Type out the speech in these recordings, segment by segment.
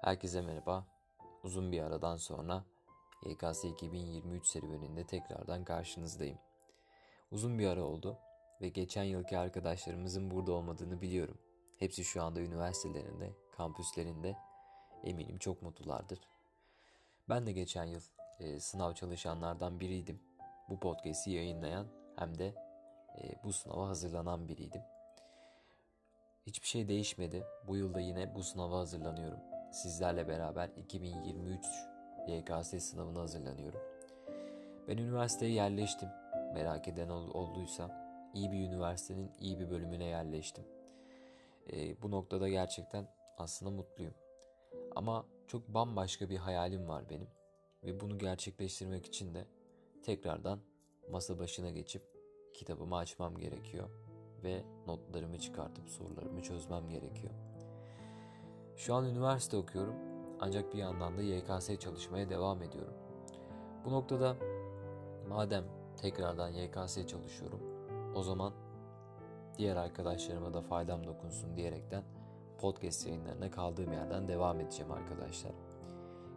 Herkese merhaba. Uzun bir aradan sonra YKS 2023 serüveninde tekrardan karşınızdayım. Uzun bir ara oldu ve geçen yılki arkadaşlarımızın burada olmadığını biliyorum. Hepsi şu anda üniversitelerinde, kampüslerinde. Eminim çok mutlulardır. Ben de geçen yıl e, sınav çalışanlardan biriydim. Bu podcast'i yayınlayan hem de e, bu sınava hazırlanan biriydim. Hiçbir şey değişmedi. Bu yılda yine bu sınava hazırlanıyorum sizlerle beraber 2023 YKS sınavına hazırlanıyorum. Ben üniversiteye yerleştim. Merak eden olduysa iyi bir üniversitenin iyi bir bölümüne yerleştim. E, bu noktada gerçekten aslında mutluyum. Ama çok bambaşka bir hayalim var benim. Ve bunu gerçekleştirmek için de tekrardan masa başına geçip kitabımı açmam gerekiyor. Ve notlarımı çıkartıp sorularımı çözmem gerekiyor. Şu an üniversite okuyorum ancak bir yandan da YKS çalışmaya devam ediyorum. Bu noktada madem tekrardan YKS çalışıyorum o zaman diğer arkadaşlarıma da faydam dokunsun diyerekten podcast yayınlarına kaldığım yerden devam edeceğim arkadaşlar.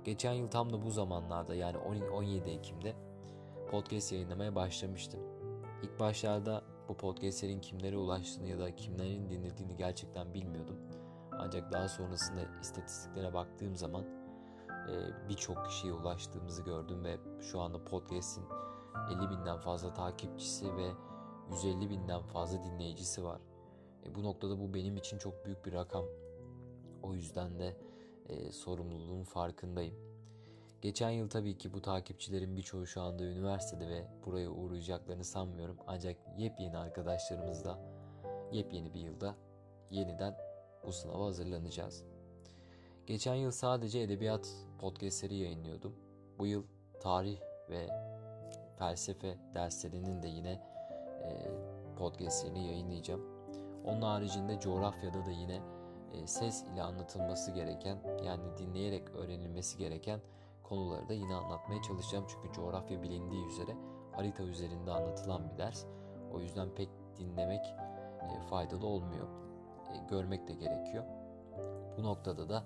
Geçen yıl tam da bu zamanlarda yani 17 Ekim'de podcast yayınlamaya başlamıştım. İlk başlarda bu podcastlerin kimlere ulaştığını ya da kimlerin dinlediğini gerçekten bilmiyordum. Ancak daha sonrasında istatistiklere baktığım zaman e, birçok kişiye ulaştığımızı gördüm ve şu anda podcast'in 50 binden fazla takipçisi ve 150 binden fazla dinleyicisi var. E, bu noktada bu benim için çok büyük bir rakam. O yüzden de e, sorumluluğun farkındayım. Geçen yıl tabii ki bu takipçilerin birçoğu şu anda üniversitede ve buraya uğrayacaklarını sanmıyorum. Ancak yepyeni arkadaşlarımızla yepyeni bir yılda yeniden bu sınava hazırlanacağız. Geçen yıl sadece edebiyat podcastleri yayınlıyordum. Bu yıl tarih ve felsefe derslerinin de yine e, podcastlerini yayınlayacağım. Onun haricinde coğrafyada da yine e, ses ile anlatılması gereken yani dinleyerek öğrenilmesi gereken konuları da yine anlatmaya çalışacağım. Çünkü coğrafya bilindiği üzere harita üzerinde anlatılan bir ders. O yüzden pek dinlemek e, faydalı olmuyor. E, görmek de gerekiyor. Bu noktada da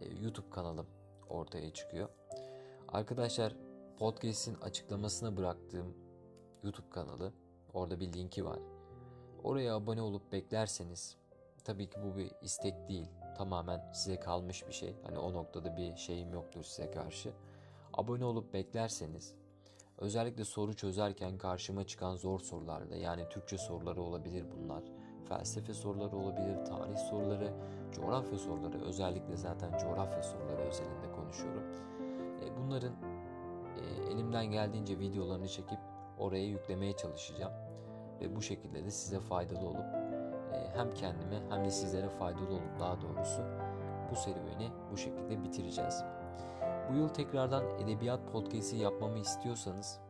e, YouTube kanalım ortaya çıkıyor. Arkadaşlar podcast'in açıklamasına bıraktığım YouTube kanalı orada bir linki var. Oraya abone olup beklerseniz tabii ki bu bir istek değil. Tamamen size kalmış bir şey. Hani o noktada bir şeyim yoktur size karşı. Abone olup beklerseniz özellikle soru çözerken karşıma çıkan zor sorularda yani Türkçe soruları olabilir bunlar felsefe soruları olabilir, tarih soruları, coğrafya soruları, özellikle zaten coğrafya soruları özelinde konuşuyorum. E, bunların e, elimden geldiğince videolarını çekip oraya yüklemeye çalışacağım. Ve bu şekilde de size faydalı olup e, hem kendime hem de sizlere faydalı olup daha doğrusu bu serüveni bu şekilde bitireceğiz. Bu yıl tekrardan edebiyat podcast'i yapmamı istiyorsanız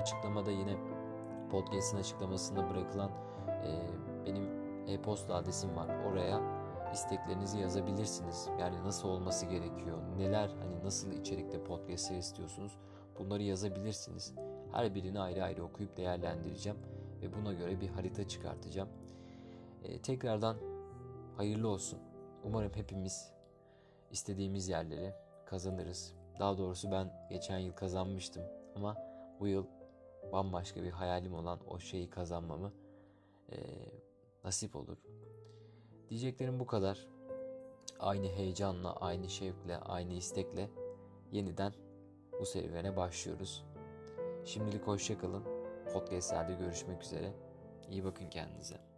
açıklamada yine podcast'in açıklamasında bırakılan e, benim e-posta adresim var. Oraya isteklerinizi yazabilirsiniz. Yani nasıl olması gerekiyor, neler hani nasıl içerikte podcast'ler istiyorsunuz bunları yazabilirsiniz. Her birini ayrı ayrı okuyup değerlendireceğim ve buna göre bir harita çıkartacağım. E, tekrardan hayırlı olsun. Umarım hepimiz istediğimiz yerleri kazanırız. Daha doğrusu ben geçen yıl kazanmıştım ama bu yıl bambaşka bir hayalim olan o şeyi kazanmamı e, nasip olur. Diyeceklerim bu kadar. Aynı heyecanla, aynı şevkle, aynı istekle yeniden bu serüvene başlıyoruz. Şimdilik hoşçakalın. Podcastlerde görüşmek üzere. İyi bakın kendinize.